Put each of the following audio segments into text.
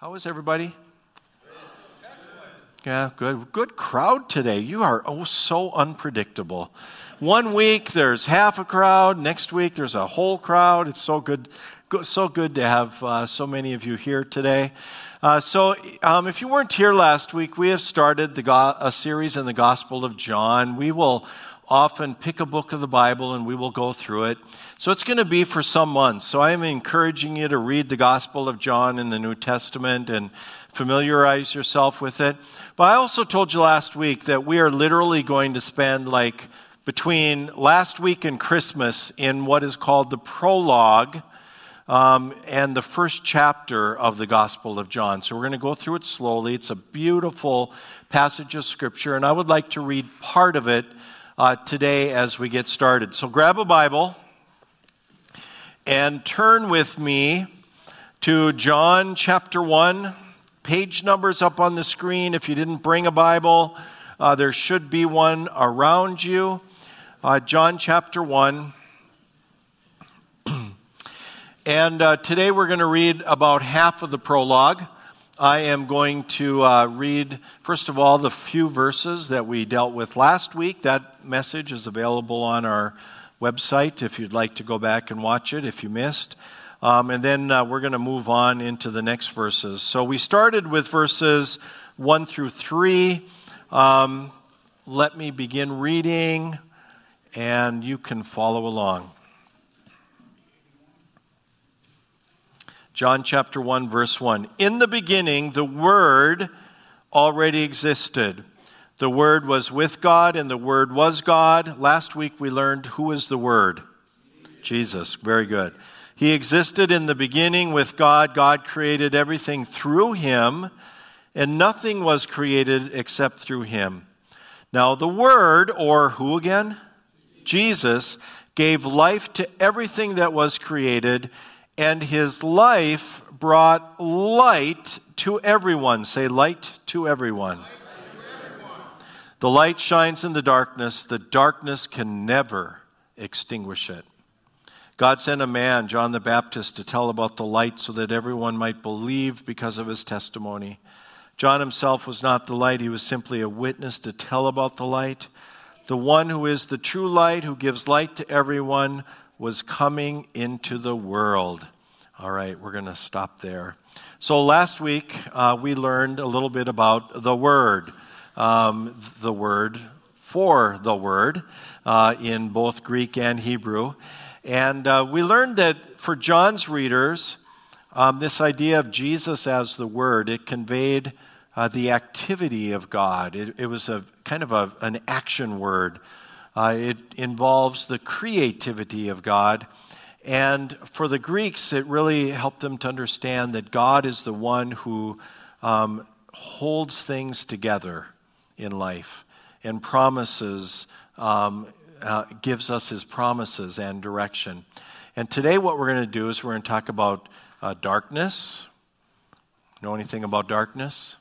How is everybody? Yeah, good. Good crowd today. You are oh so unpredictable. One week there's half a crowd. Next week there's a whole crowd. It's so good, so good to have uh, so many of you here today. Uh, so, um, if you weren't here last week, we have started the go- a series in the Gospel of John. We will often pick a book of the Bible and we will go through it. So it's going to be for some months. So I am encouraging you to read the Gospel of John in the New Testament and familiarize yourself with it. But I also told you last week that we are literally going to spend like between last week and Christmas in what is called the prologue. Um, and the first chapter of the Gospel of John. So we're going to go through it slowly. It's a beautiful passage of Scripture, and I would like to read part of it uh, today as we get started. So grab a Bible and turn with me to John chapter 1. Page numbers up on the screen. If you didn't bring a Bible, uh, there should be one around you. Uh, John chapter 1. and uh, today we're going to read about half of the prologue. I am going to uh, read, first of all, the few verses that we dealt with last week. That message is available on our website if you'd like to go back and watch it if you missed. Um, and then uh, we're going to move on into the next verses. So we started with verses 1 through 3. Um, let me begin reading, and you can follow along. John chapter 1, verse 1. In the beginning, the Word already existed. The Word was with God, and the Word was God. Last week we learned who is the Word? Jesus. Very good. He existed in the beginning with God. God created everything through him, and nothing was created except through him. Now, the Word, or who again? Jesus, gave life to everything that was created and his life brought light to everyone. Say, light to everyone. The light shines in the darkness, the darkness can never extinguish it. God sent a man, John the Baptist, to tell about the light so that everyone might believe because of his testimony. John himself was not the light, he was simply a witness to tell about the light. The one who is the true light, who gives light to everyone, was coming into the world. All right, we're going to stop there. So last week uh, we learned a little bit about the Word, um, the Word for the Word uh, in both Greek and Hebrew. And uh, we learned that for John's readers, um, this idea of Jesus as the Word, it conveyed uh, the activity of God. It, it was a kind of a, an action word. Uh, it involves the creativity of God. And for the Greeks, it really helped them to understand that God is the one who um, holds things together in life and promises, um, uh, gives us his promises and direction. And today, what we're going to do is we're going to talk about uh, darkness. Know anything about darkness?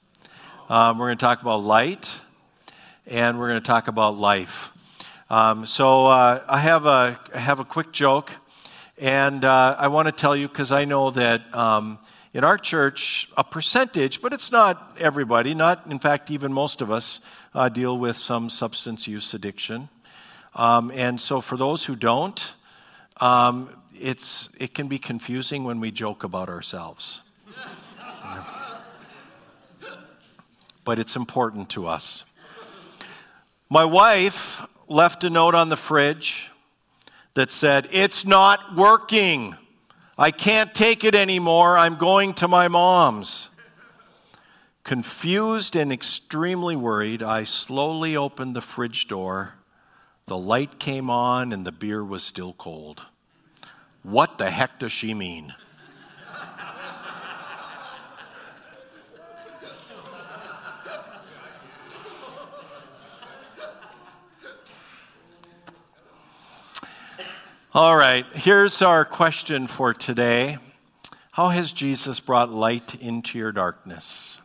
Um, we're going to talk about light, and we're going to talk about life. Um, so uh, I have a I have a quick joke. And uh, I want to tell you because I know that um, in our church, a percentage, but it's not everybody, not in fact even most of us, uh, deal with some substance use addiction. Um, and so for those who don't, um, it's, it can be confusing when we joke about ourselves. but it's important to us. My wife left a note on the fridge that said, It's not working. I can't take it anymore. I'm going to my mom's. Confused and extremely worried, I slowly opened the fridge door. The light came on and the beer was still cold. What the heck does she mean? All right, here's our question for today How has Jesus brought light into your darkness?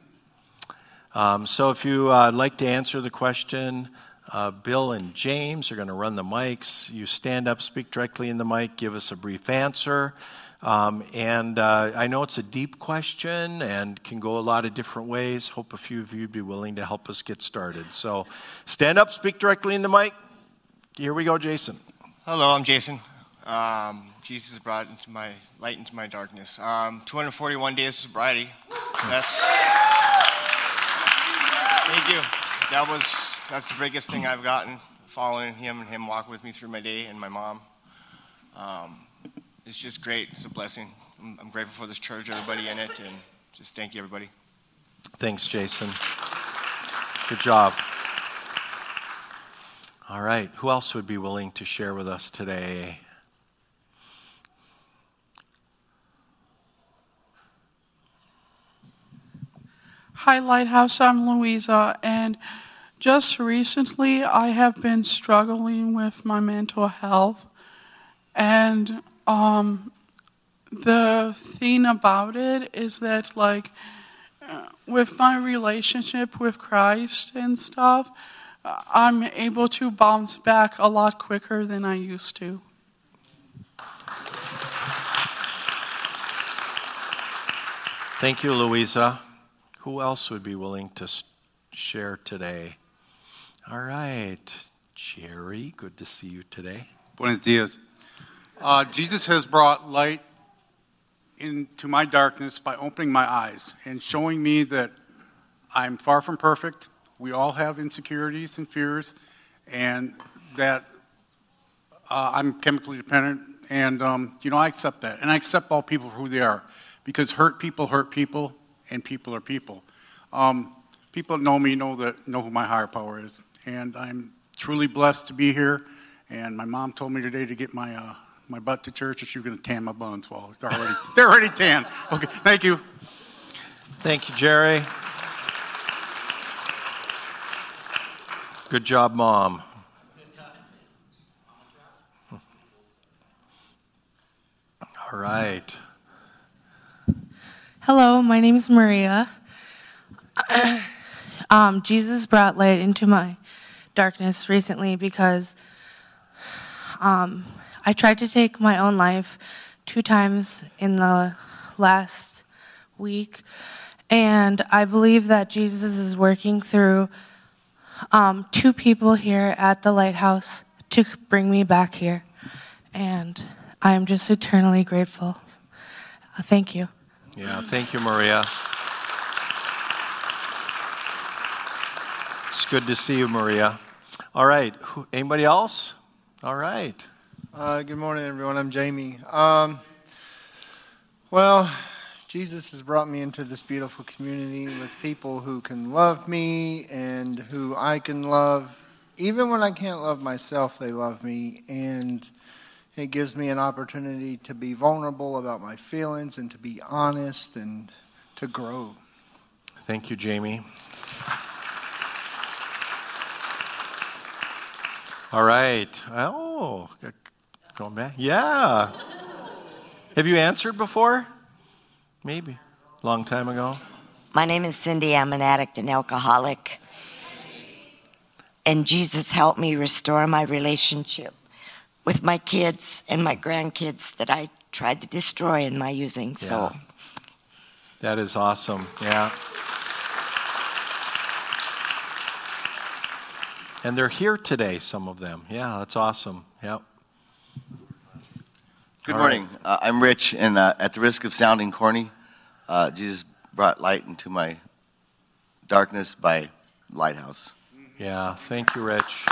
Um, so, if you uh, like to answer the question, uh, Bill and James are going to run the mics. You stand up, speak directly in the mic, give us a brief answer. Um, and uh, I know it's a deep question and can go a lot of different ways. Hope a few of you would be willing to help us get started. So stand up, speak directly in the mic. Here we go, Jason. Hello, I'm Jason. Um, Jesus brought into my light into my darkness. Um, 241 days of sobriety. That's thank you. That was that's the biggest thing I've gotten. Following him and him walk with me through my day and my mom. Um, it's just great. It's a blessing. I'm, I'm grateful for this church, everybody in it, and just thank you, everybody. Thanks, Jason. Good job. All right. Who else would be willing to share with us today? Hi, Lighthouse. I'm Louisa, and just recently I have been struggling with my mental health. And um, the thing about it is that, like, uh, with my relationship with Christ and stuff, I'm able to bounce back a lot quicker than I used to. Thank you, Louisa. Who else would be willing to share today? All right. Jerry, good to see you today. Buenos dias. Uh, Jesus has brought light into my darkness by opening my eyes and showing me that I'm far from perfect. We all have insecurities and fears, and that uh, I'm chemically dependent. And, um, you know, I accept that. And I accept all people for who they are because hurt people hurt people, and people are people. Um, people that know me know that know who my higher power is, and I'm truly blessed to be here. And my mom told me today to get my uh, my butt to church, and she was going to tan my buns. Well, they're already they're already tan. Okay, thank you. Thank you, Jerry. Good job, mom. All right. Hello, my name is Maria. um, Jesus brought light into my darkness recently because um, I tried to take my own life two times in the last week, and I believe that Jesus is working through um, two people here at the lighthouse to bring me back here, and I am just eternally grateful. Thank you. Yeah, thank you, Maria. It's good to see you, Maria. All right, anybody else? All right. Uh, good morning, everyone. I'm Jamie. Um, well, Jesus has brought me into this beautiful community with people who can love me and who I can love. Even when I can't love myself, they love me. And it gives me an opportunity to be vulnerable about my feelings and to be honest and to grow. Thank you, Jamie. All right. Oh, going back. Yeah. Have you answered before? Maybe. Long time ago. My name is Cindy. I'm an addict and alcoholic. And Jesus helped me restore my relationship with my kids and my grandkids that I tried to destroy in my using. Yeah. So that is awesome. Yeah. And they're here today, some of them. Yeah, that's awesome. Yep. Good All morning. Right. Uh, I'm Rich, and uh, at the risk of sounding corny, uh, Jesus brought light into my darkness by Lighthouse. Yeah, thank you, Rich.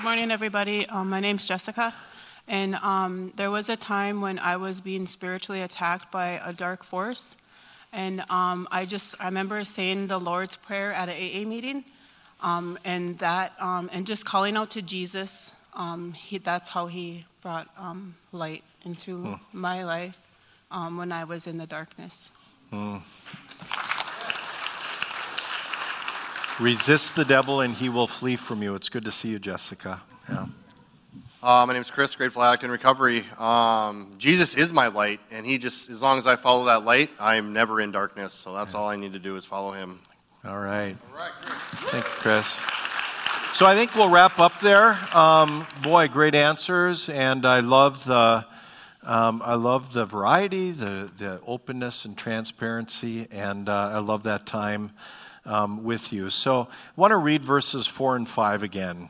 Good morning, everybody. Um, my name's Jessica. And um, there was a time when I was being spiritually attacked by a dark force. And um, I just I remember saying the Lord's Prayer at an AA meeting. Um, and that um, and just calling out to Jesus. Um, he, that's how he brought light into hmm. my life when I was in the darkness. Hmm. Resist the devil and he will flee from you. It's good to see you, Jessica. Yeah. Uh, my name is Chris, Grateful Addict in Recovery. Um, Jesus is my light, and He just, as long as I follow that light, I'm never in darkness. So that's all I need to do is follow Him. All right. All right, Chris. Thank you, Chris. So I think we'll wrap up there. Um, boy, great answers, and I love the um, I love the variety, the the openness and transparency, and uh, I love that time um, with you. So I want to read verses four and five again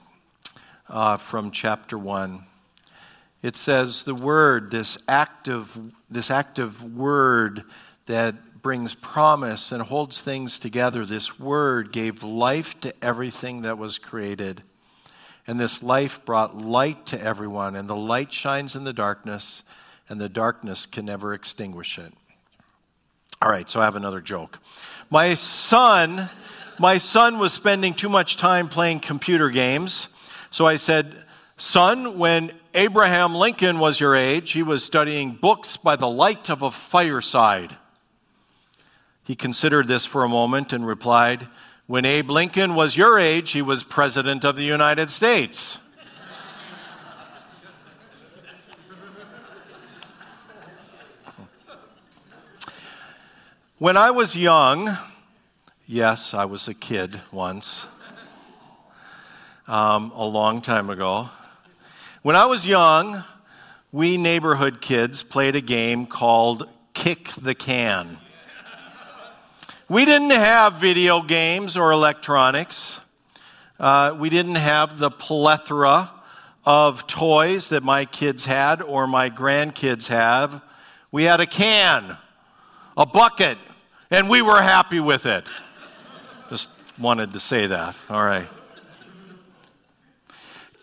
uh, from chapter one. It says the word, this active, this active word that brings promise and holds things together. This word gave life to everything that was created. And this life brought light to everyone, and the light shines in the darkness, and the darkness can never extinguish it. All right, so I have another joke. My son, my son was spending too much time playing computer games. So I said, Son, when Abraham Lincoln was your age, he was studying books by the light of a fireside. He considered this for a moment and replied, When Abe Lincoln was your age, he was President of the United States. When I was young, yes, I was a kid once, um, a long time ago. When I was young, we neighborhood kids played a game called Kick the Can. We didn't have video games or electronics. Uh, we didn't have the plethora of toys that my kids had or my grandkids have. We had a can, a bucket, and we were happy with it. Just wanted to say that. All right.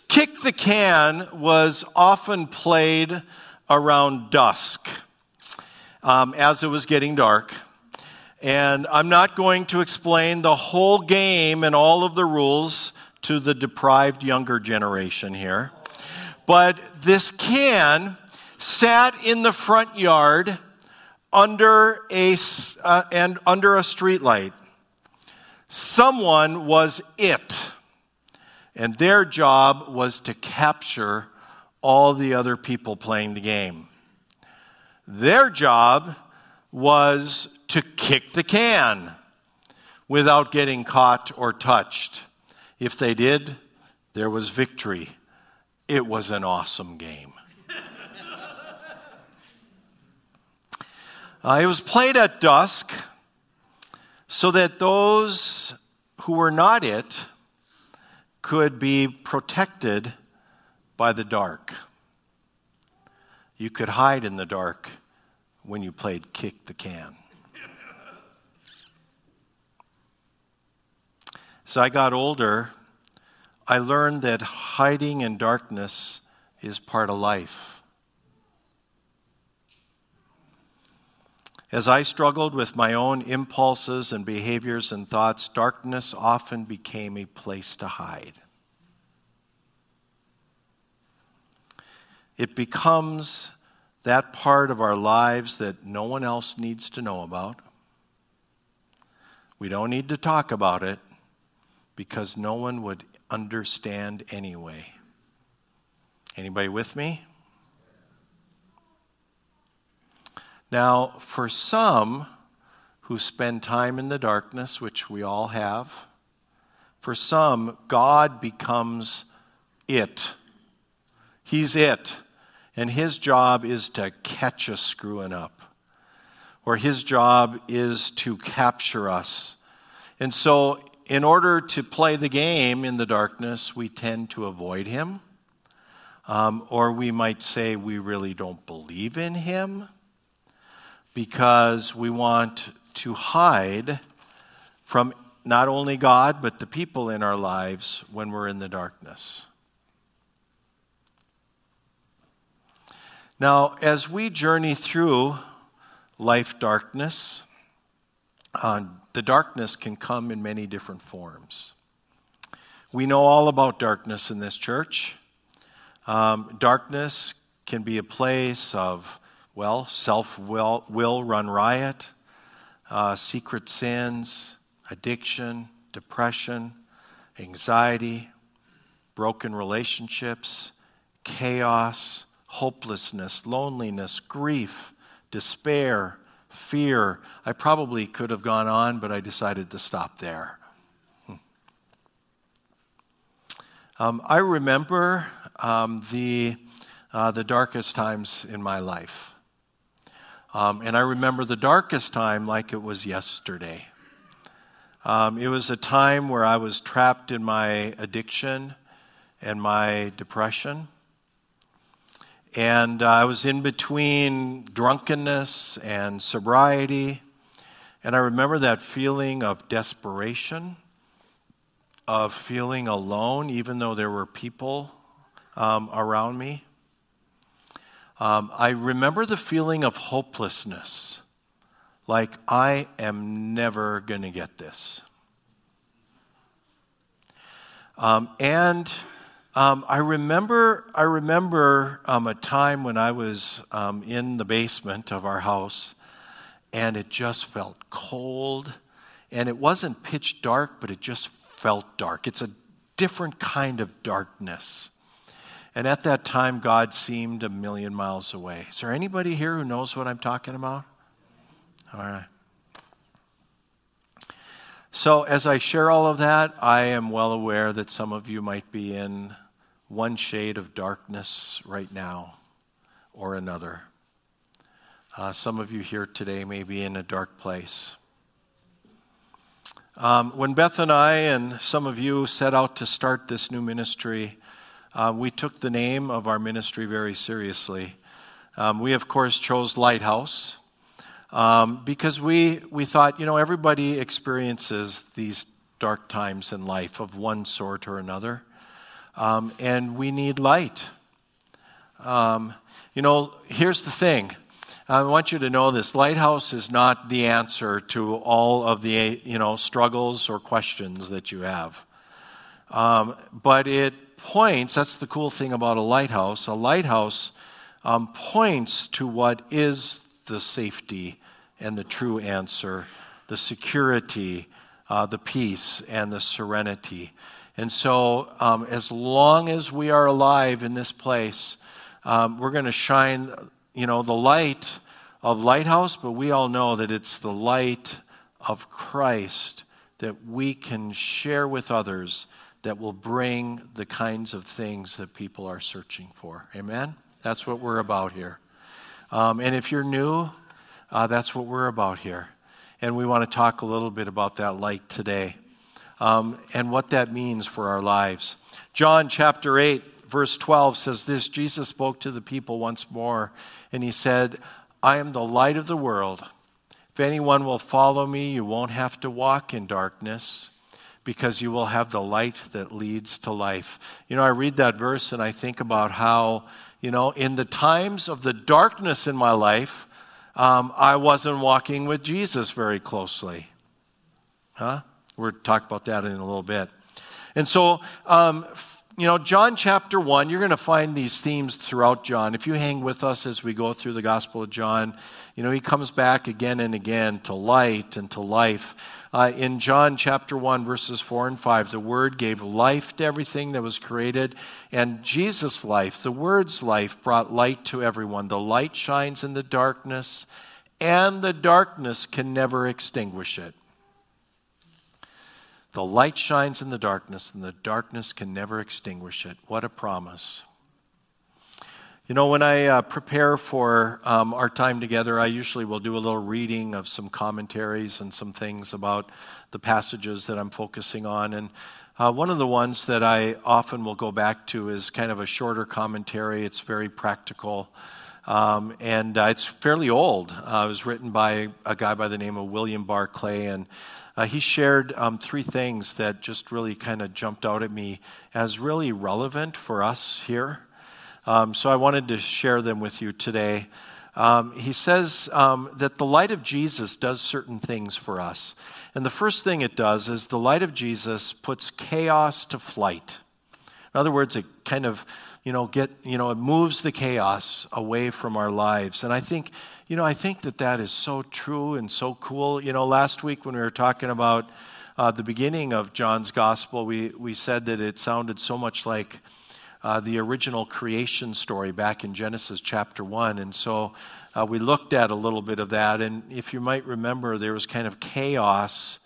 Kick the Can was often played around dusk um, as it was getting dark. And I'm not going to explain the whole game and all of the rules to the deprived younger generation here. But this can sat in the front yard under a, uh, and under a streetlight. Someone was it, and their job was to capture all the other people playing the game. Their job was to kick the can without getting caught or touched. If they did, there was victory. It was an awesome game. Uh, it was played at dusk so that those who were not it could be protected by the dark. You could hide in the dark when you played kick the can. As I got older, I learned that hiding in darkness is part of life. As I struggled with my own impulses and behaviors and thoughts, darkness often became a place to hide. It becomes that part of our lives that no one else needs to know about. We don't need to talk about it because no one would understand anyway. Anybody with me? Now, for some who spend time in the darkness, which we all have, for some, God becomes it. He's it. And his job is to catch us screwing up, or his job is to capture us. And so in order to play the game in the darkness, we tend to avoid him. Um, or we might say we really don't believe in him because we want to hide from not only God, but the people in our lives when we're in the darkness. Now, as we journey through life darkness, uh, the darkness can come in many different forms. We know all about darkness in this church. Um, darkness can be a place of, well, self will, will run riot, uh, secret sins, addiction, depression, anxiety, broken relationships, chaos, hopelessness, loneliness, grief, despair, fear. I probably could have gone on, but I decided to stop there. Hmm. Um, I remember um, the, uh, the darkest times in my life. Um, and I remember the darkest time like it was yesterday. Um, it was a time where I was trapped in my addiction and my depression. And uh, I was in between drunkenness and sobriety. And I remember that feeling of desperation, of feeling alone, even though there were people um, around me. Um, I remember the feeling of hopelessness, like I am never going to get this. Um, and um, I remember, I remember um, a time when I was um, in the basement of our house, and it just felt cold, and it wasn't pitch dark, but it just felt dark. It's a different kind of darkness. And at that time, God seemed a million miles away. Is there anybody here who knows what I'm talking about? All right. So, as I share all of that, I am well aware that some of you might be in one shade of darkness right now or another. Uh, some of you here today may be in a dark place. Um, when Beth and I and some of you set out to start this new ministry, uh, we took the name of our ministry very seriously. Um, we, of course, chose Lighthouse um, because we, we thought, you know, everybody experiences these dark times in life of one sort or another. Um, and we need light. Um, you know, here's the thing. I want you to know this lighthouse is not the answer to all of the you know struggles or questions that you have, um, but it points. That's the cool thing about a lighthouse. A lighthouse um, points to what is the safety and the true answer, the security, uh, the peace, and the serenity. And so, um, as long as we are alive in this place, um, we're going to shine, you know, the light of Lighthouse, but we all know that it's the light of Christ that we can share with others that will bring the kinds of things that people are searching for. Amen? That's what we're about here. Um, and if you're new, uh, that's what we're about here. And we want to talk a little bit about that light today um, and what that means for our lives. John chapter 8, verse 12 says this Jesus spoke to the people once more, and he said, I am the light of the world. If anyone will follow me, you won't have to walk in darkness because you will have the light that leads to life. You know, I read that verse and I think about how, you know, in the times of the darkness in my life, um, I wasn't walking with Jesus very closely. Huh? We'll talk about that in a little bit. And so, um, you know, John chapter 1, you're going to find these themes throughout John. If you hang with us as we go through the Gospel of John, you know, he comes back again and again to light and to life. Uh, in John chapter 1, verses 4 and 5, the Word gave life to everything that was created, and Jesus' life, the Word's life, brought light to everyone. The light shines in the darkness, and the darkness can never extinguish it. The light shines in the darkness, and the darkness can never extinguish it. What a promise. You know, when I uh, prepare for um, our time together, I usually will do a little reading of some commentaries and some things about the passages that I'm focusing on. And uh, one of the ones that I often will go back to is kind of a shorter commentary. It's very practical. Um, and uh, it's fairly old. Uh, it was written by a guy by the name of William Barclay. And uh, he shared um, three things that just really kind of jumped out at me as really relevant for us here. Um, so I wanted to share them with you today. Um, he says um, that the light of Jesus does certain things for us. And the first thing it does is the light of Jesus puts chaos to flight. In other words, it kind of, you know, get, you know, it moves the chaos away from our lives. And I think you know, I think that that is so true and so cool. You know, last week when we were talking about uh, the beginning of John's gospel, we, we said that it sounded so much like uh, the original creation story back in Genesis chapter 1. And so uh, we looked at a little bit of that. And if you might remember, there was kind of chaos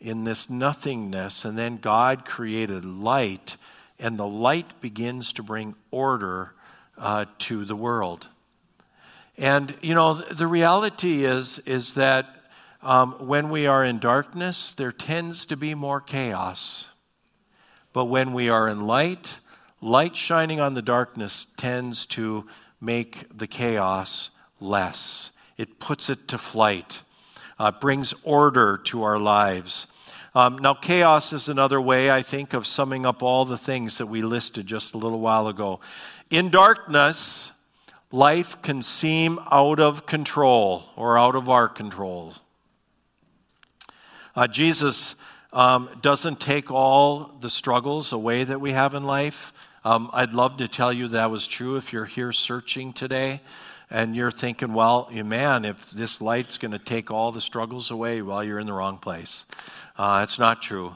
in this nothingness. And then God created light and the light begins to bring order uh, to the world. And, you know, the reality is, is that um, when we are in darkness, there tends to be more chaos. But when we are in light, light shining on the darkness tends to make the chaos less. It puts it to flight, uh, brings order to our lives. Um, now, chaos is another way, I think, of summing up all the things that we listed just a little while ago. In darkness, life can seem out of control or out of our control. Uh, Jesus um, doesn't take all the struggles away that we have in life. Um, I'd love to tell you that was true if you're here searching today and you're thinking, well, man, if this light's going to take all the struggles away, well, you're in the wrong place. Uh, it's not true.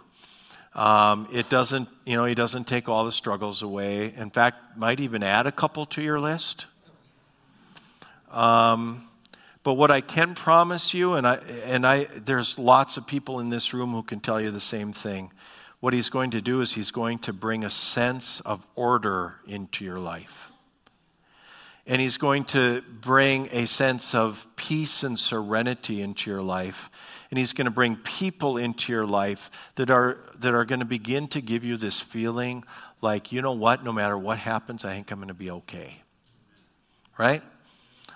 Um, it doesn't, you know, he doesn't take all the struggles away. In fact, might even add a couple to your list. Um, but what I can promise you, and I, and I, there's lots of people in this room who can tell you the same thing. What he's going to do is he's going to bring a sense of order into your life. And he's going to bring a sense of peace and serenity into your life. And he's going to bring people into your life that are, that are going to begin to give you this feeling like, you know what, no matter what happens, I think I'm going to be okay. Right?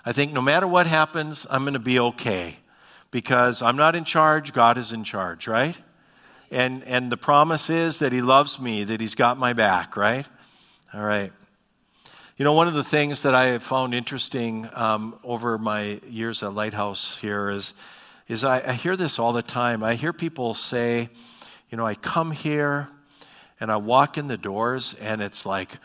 I think no matter what happens, I'm going to be okay because I'm not in charge, God is in charge, right? And, and the promise is that He loves me, that He's got my back, right? All right. You know, one of the things that I have found interesting um, over my years at Lighthouse here is, is I, I hear this all the time. I hear people say, you know, I come here and I walk in the doors and it's like,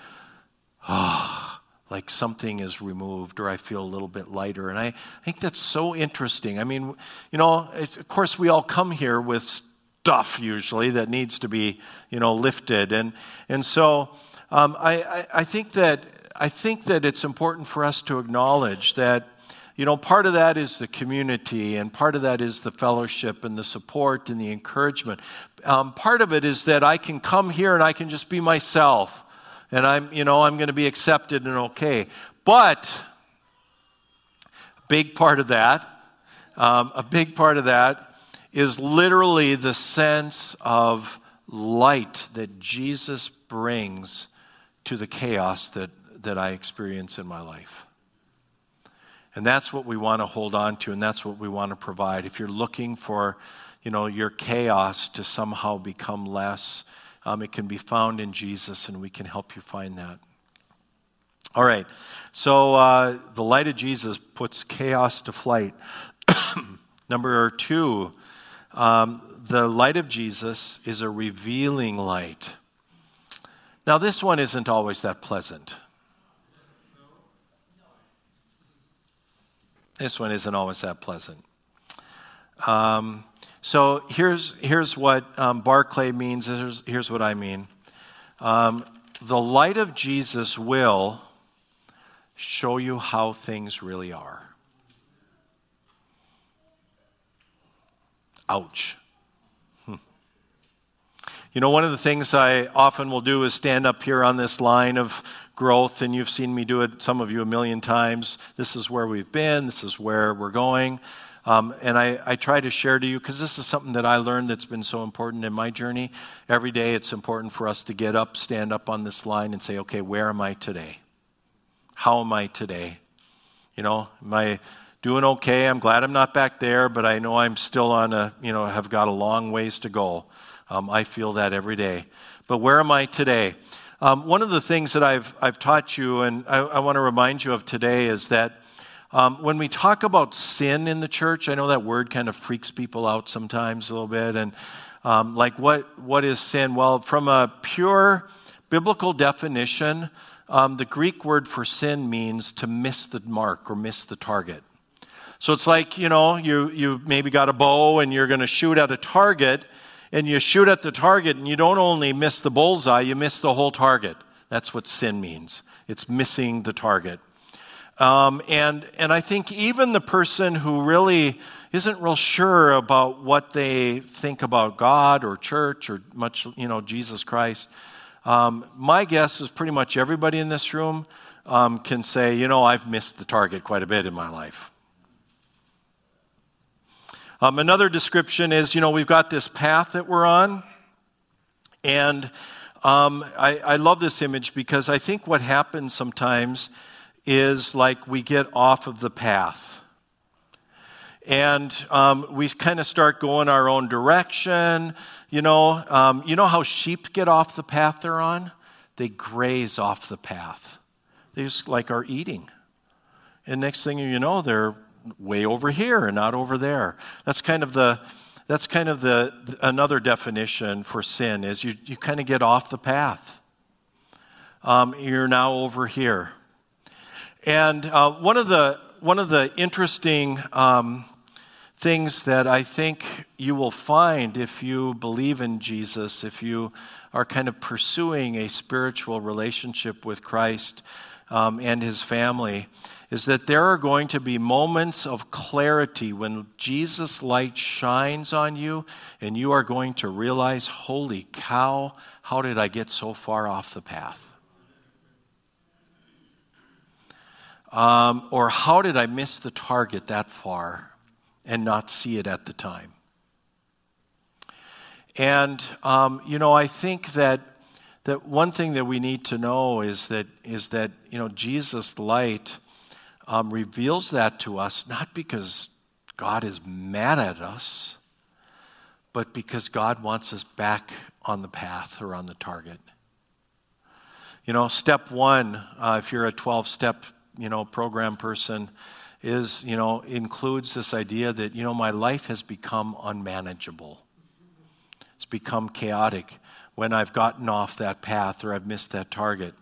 oh, like something is removed or I feel a little bit lighter. And I, I think that's so interesting. I mean, you know, of course, we all come here with stuff usually that needs to be, you know, lifted. And, and so um, I, I, I, think that, I think that it's important for us to acknowledge that. You know, part of that is the community, and part of that is the fellowship and the support and the encouragement. Um, part of it is that I can come here and I can just be myself and I'm, you know, I'm going to be accepted and okay. But a big part of that, um, a big part of that is literally the sense of light that Jesus brings to the chaos that, that I experience in my life. And that's what we want to hold on to, and that's what we want to provide. If you're looking for, you know, your chaos to somehow become less, um, it can be found in Jesus, and we can help you find that. All right, so uh, the light of Jesus puts chaos to flight. Number two, um, the light of Jesus is a revealing light. Now, this one isn't always that pleasant. This one isn't always that pleasant. Um, so here's, here's what um, Barclay means. Here's, here's what I mean. Um, the light of Jesus will show you how things really are. Ouch. Hmm. You know, one of the things I often will do is stand up here on this line of growth, and you've seen me do it, some of you, a million times. This is where we've been, this is where we're going. Um, and I, I try to share to you because this is something that I learned that's been so important in my journey. Every day it's important for us to get up, stand up on this line, and say, okay, where am I today? How am I today? You know, I doing okay? I'm glad I'm not back there, but I know I'm still on a, you know, have got a long ways to go. Um, I feel that every day. But where am I today? Um, one of the things that I've, I've taught you, and I, I want to remind you of today, is that um, when we talk about sin in the church, I know that word kind of freaks people out sometimes a little bit. And um, like, what, what is sin? Well, from a pure biblical definition, um, the Greek word for sin means to miss the mark or miss the target. So it's like, you know, you, you maybe got a bow and you're going to shoot at a target, and you shoot at the target, and you don't only miss the bullseye, you miss the whole target. That's what sin means. It's missing the target. Um, and, and I think even the person who really isn't real sure about what they think about God or church or much, you know, Jesus Christ, Um, my guess is pretty much everybody in this room um, can say, you know, I've missed the target quite a bit in my life. Um, another description is, you know, we've got this path that we're on, and um, I, I love this image because I think what happens sometimes is like we get off of the path. And um, we kind of start going our own direction. You know, um, you know how sheep get off the path they're on? They graze off the path. They just like are eating. And next thing you know, they're way over here and not over there. That's kind of the that's kind of the another definition for sin is you, you kind of get off the path. Um, you're now over here. And uh, one of the one of the interesting um, things that I think you will find if you believe in Jesus, if you are kind of pursuing a spiritual relationship with Christ um, and His family, is that there are going to be moments of clarity when Jesus' light shines on you, and you are going to realize, holy cow, how did I get so far off the path? Um, or how did I miss the target that far and not see it at the time? And, um, you know, I think that, that one thing that we need to know is that, is that you know, Jesus' light um, reveals that to us not because God is mad at us, but because God wants us back on the path or on the target. You know, step one, uh, if you're a 12 step, you know, program person, is, you know, includes this idea that, you know, my life has become unmanageable. It's become chaotic when I've gotten off that path or I've missed that target.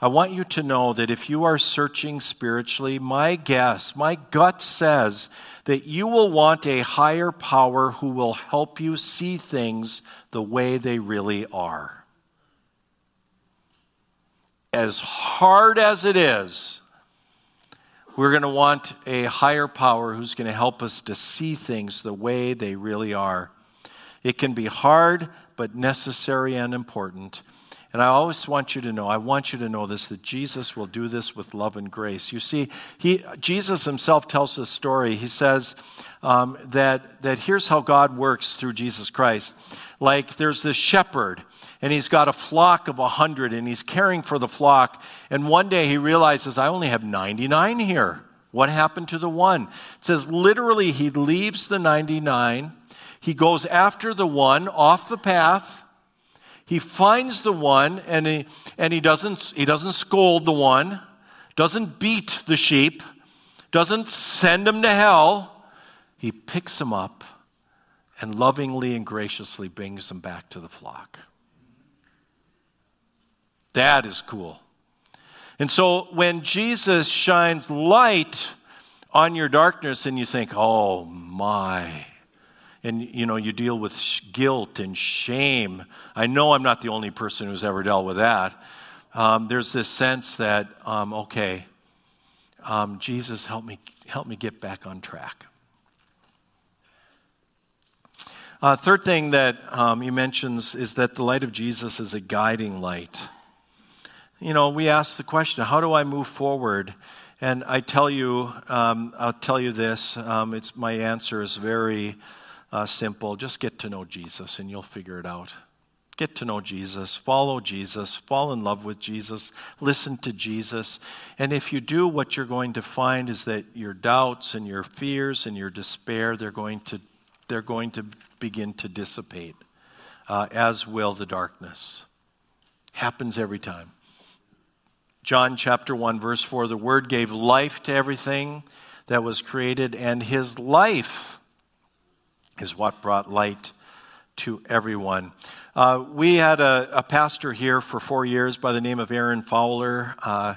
I want you to know that if you are searching spiritually, my guess, my gut says that you will want a higher power who will help you see things the way they really are. As hard as it is, we're going to want a higher power who's going to help us to see things the way they really are. It can be hard, but necessary and important. And I always want you to know, I want you to know this, that Jesus will do this with love and grace. You see, he, Jesus himself tells this story. He says um, that, that here's how God works through Jesus Christ. Like there's this shepherd, and he's got a flock of a hundred, and he's caring for the flock. And one day he realizes, I only have 99 here. What happened to the one? It says literally, he leaves the 99, he goes after the one off the path he finds the one and he, and he, doesn't, he doesn't scold the one, doesn't beat the sheep, doesn't send him to hell. He picks him up and lovingly and graciously brings him back to the flock. That is cool. And so when Jesus shines light on your darkness and you think, oh my, and you know you deal with guilt and shame. I know i'm not the only person who's ever dealt with that. Um, there's this sense that um, okay um, jesus help me help me get back on track. Uh, third thing that um, he mentions is that the light of jesus is a guiding light. You know we ask the question how do i move forward? And i tell you um, i'll tell you this um, it's my answer is very uh, simple. Just get to know Jesus and you'll figure it out. Get to know Jesus, follow Jesus, fall in love with Jesus, listen to Jesus. And if you do, what you're going to find is that your doubts and your fears and your despair, they're going to, they're going to begin to dissipate, uh, as will the darkness. Happens every time. John chapter 1, verse 4 the Word gave life to everything that was created, and His life is what brought light to everyone. Uh, we had a, a, pastor here for four years by the name of Aaron Fowler. Uh,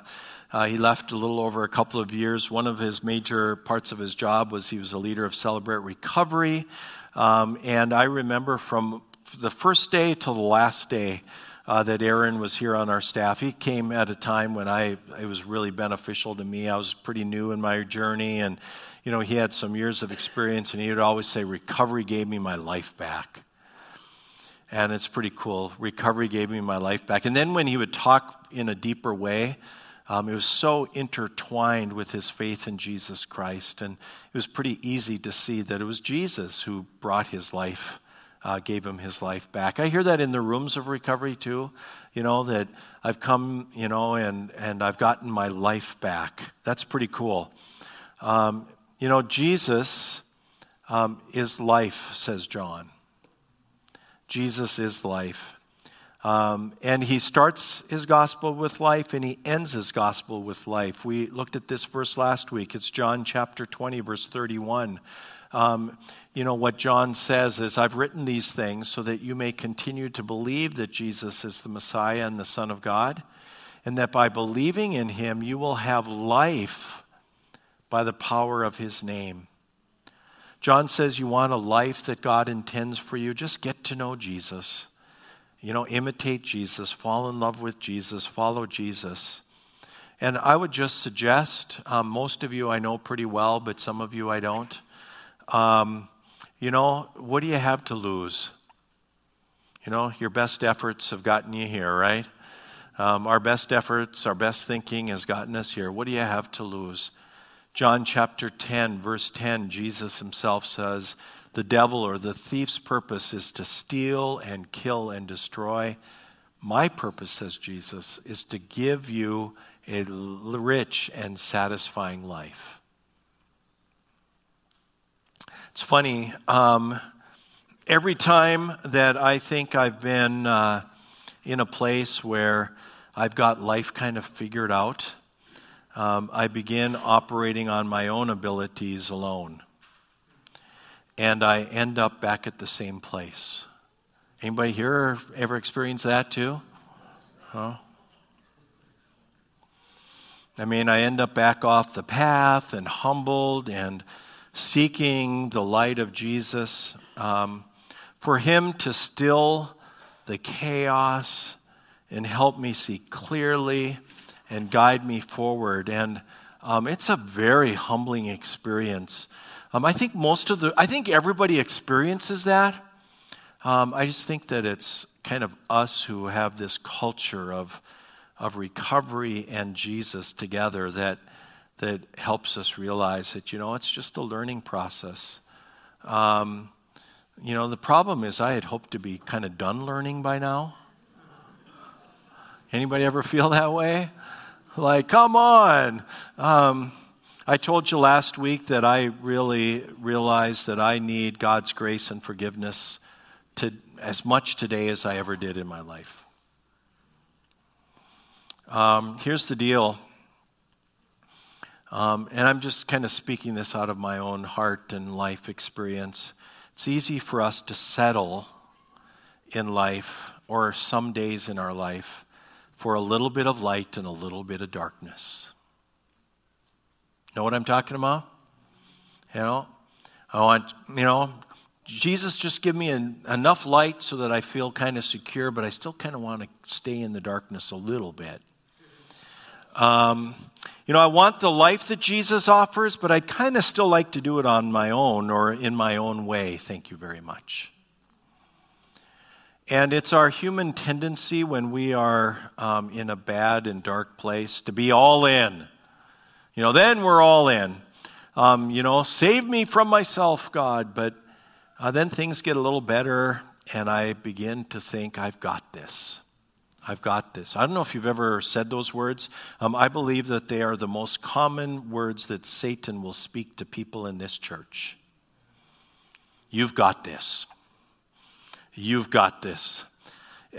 uh, he left a little over a couple of years. One of his major parts of his job was he was a leader of Celebrate Recovery. Um, and I remember from the first day to the last day uh, that Aaron was here on our staff. He came at a time when I it was really beneficial to me. I was pretty new in my journey, and you know, he had some years of experience, and he would always say, Recovery gave me my life back. and it's pretty cool. Recovery gave me my life back. And then when he would talk in a deeper way, um, it was so intertwined with his faith in Jesus Christ. And it was pretty easy to see that it was Jesus who brought his life, uh, gave him his life back. I hear that in the rooms of recovery too, you know, that I've come, you know, and, and I've gotten my life back. That's pretty cool. Um, you know, Jesus um, is life, says John. Jesus is life. Um, and he starts his gospel with life and he ends his gospel with life. We looked at this verse last week. It's John chapter 20, verse 31. Um, you know, what John says is, I've written these things so that you may continue to believe that Jesus is the Messiah and the Son of God, and that by believing in him, you will have life by the power of his name. John says, You want a life that God intends for you? Just get to know Jesus. You know, imitate Jesus, fall in love with Jesus, follow Jesus. And I would just suggest um, most of you I know pretty well, but some of you I don't. Um, you know, what do you have to lose? You know, your best efforts have gotten you here, right? Um, our best efforts, our best thinking has gotten us here. What do you have to lose? John chapter 10, verse 10, Jesus himself says, The devil or the thief's purpose is to steal and kill and destroy. My purpose, says Jesus, is to give you a rich and satisfying life. It's funny, um, every time that I think I've been uh, in a place where I've got life kind of figured out, um, I begin operating on my own abilities alone. And I end up back at the same place. Anybody here ever experienced that too? Huh? I mean, I end up back off the path and humbled and seeking the light of Jesus. Um, for Him to still the chaos and help me see clearly and guide me forward. And um, it's a very humbling experience. Um, I think most of the, I think everybody experiences that. Um, I just think that it's kind of us who have this culture of, of recovery and Jesus together that, that helps us realize that, you know, it's just a learning process. Um, you know, the problem is I had hoped to be kind of done learning by now. Anybody ever feel that way? Like, come on. Um, I told you last week that I really realized that I need God's grace and forgiveness to, as much today as I ever did in my life. Um, here's the deal. Um, and I'm just kind of speaking this out of my own heart and life experience. It's easy for us to settle in life or some days in our life for a little bit of light and a little bit of darkness. Know what I'm talking about? You know, I want, you know, Jesus just give me an, enough light so that I feel kind of secure, but I still kind of want to stay in the darkness a little bit. Um, you know, I want the life that Jesus offers, but I'd kind of still like to do it on my own or in my own way. Thank you very much. And it's our human tendency when we are um, in a bad and dark place to be all in. You know, then we're all in. Um, you know, save me from myself, God. But uh, then things get a little better, and I begin to think, I've got this. I've got this. I don't know if you've ever said those words. Um, I believe that they are the most common words that Satan will speak to people in this church. You've got this. You've got this.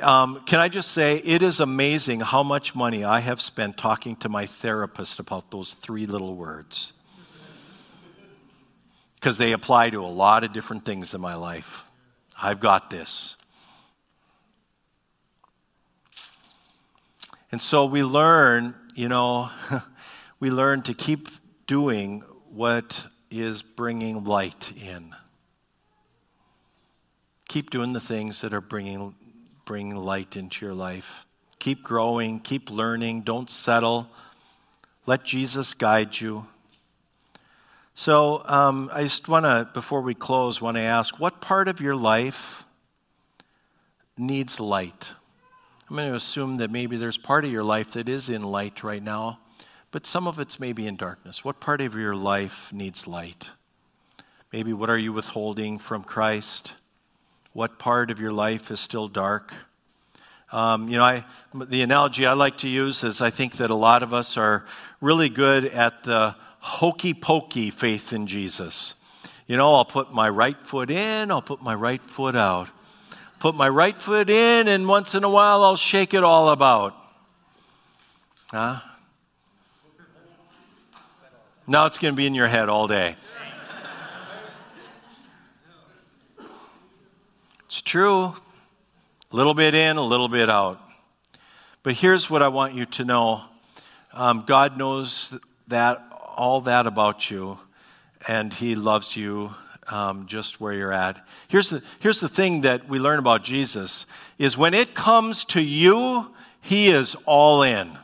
Um, can I just say, it is amazing how much money I have spent talking to my therapist about those three little words. Because they apply to a lot of different things in my life. I've got this. And so we learn, you know, we learn to keep doing what is bringing light in. Keep doing the things that are bringing, bringing light into your life. Keep growing, keep learning, don't settle. Let Jesus guide you. So um, I just want to, before we close, want to ask what part of your life needs light. I'm going to assume that maybe there's part of your life that is in light right now, but some of it's maybe in darkness. What part of your life needs light? Maybe what are you withholding from Christ? What part of your life is still dark? Um, you know, I, the analogy I like to use is I think that a lot of us are really good at the hokey pokey faith in Jesus. You know, I'll put my right foot in, I'll put my right foot out. Put my right foot in, and once in a while I'll shake it all about. Huh? Now it's going to be in your head all day. It's true. A little bit in, a little bit out. But here's what I want you to know um, God knows that, all that about you, and He loves you um, just where you're at. Here's the, here's the thing that we learn about Jesus is when it comes to you, He is all in.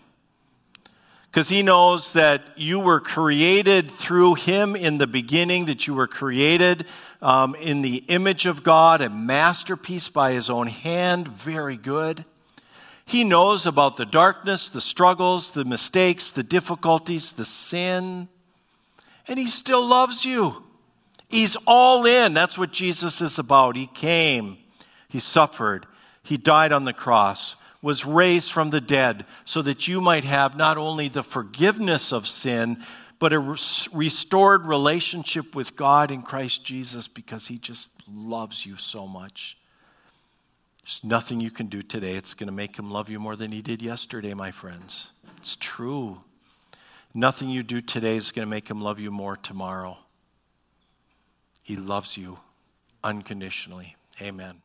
Because He knows that you were created through Him in the beginning, that you were created um, in the image of God, a masterpiece by His own hand, very good. He knows about the darkness, the struggles, the mistakes, the difficulties, the sin, and He still loves you. He's all in. That's what Jesus is about. He came, He suffered, He died on the cross, was raised from the dead, so that you might have not only the forgiveness of sin, but a restored relationship with God in Christ Jesus because He just loves you so much. There's nothing you can do today. It's going to make Him love you more than He did yesterday, my friends. It's true. Nothing you do today is going to make Him love you more tomorrow. He loves you unconditionally. Amen.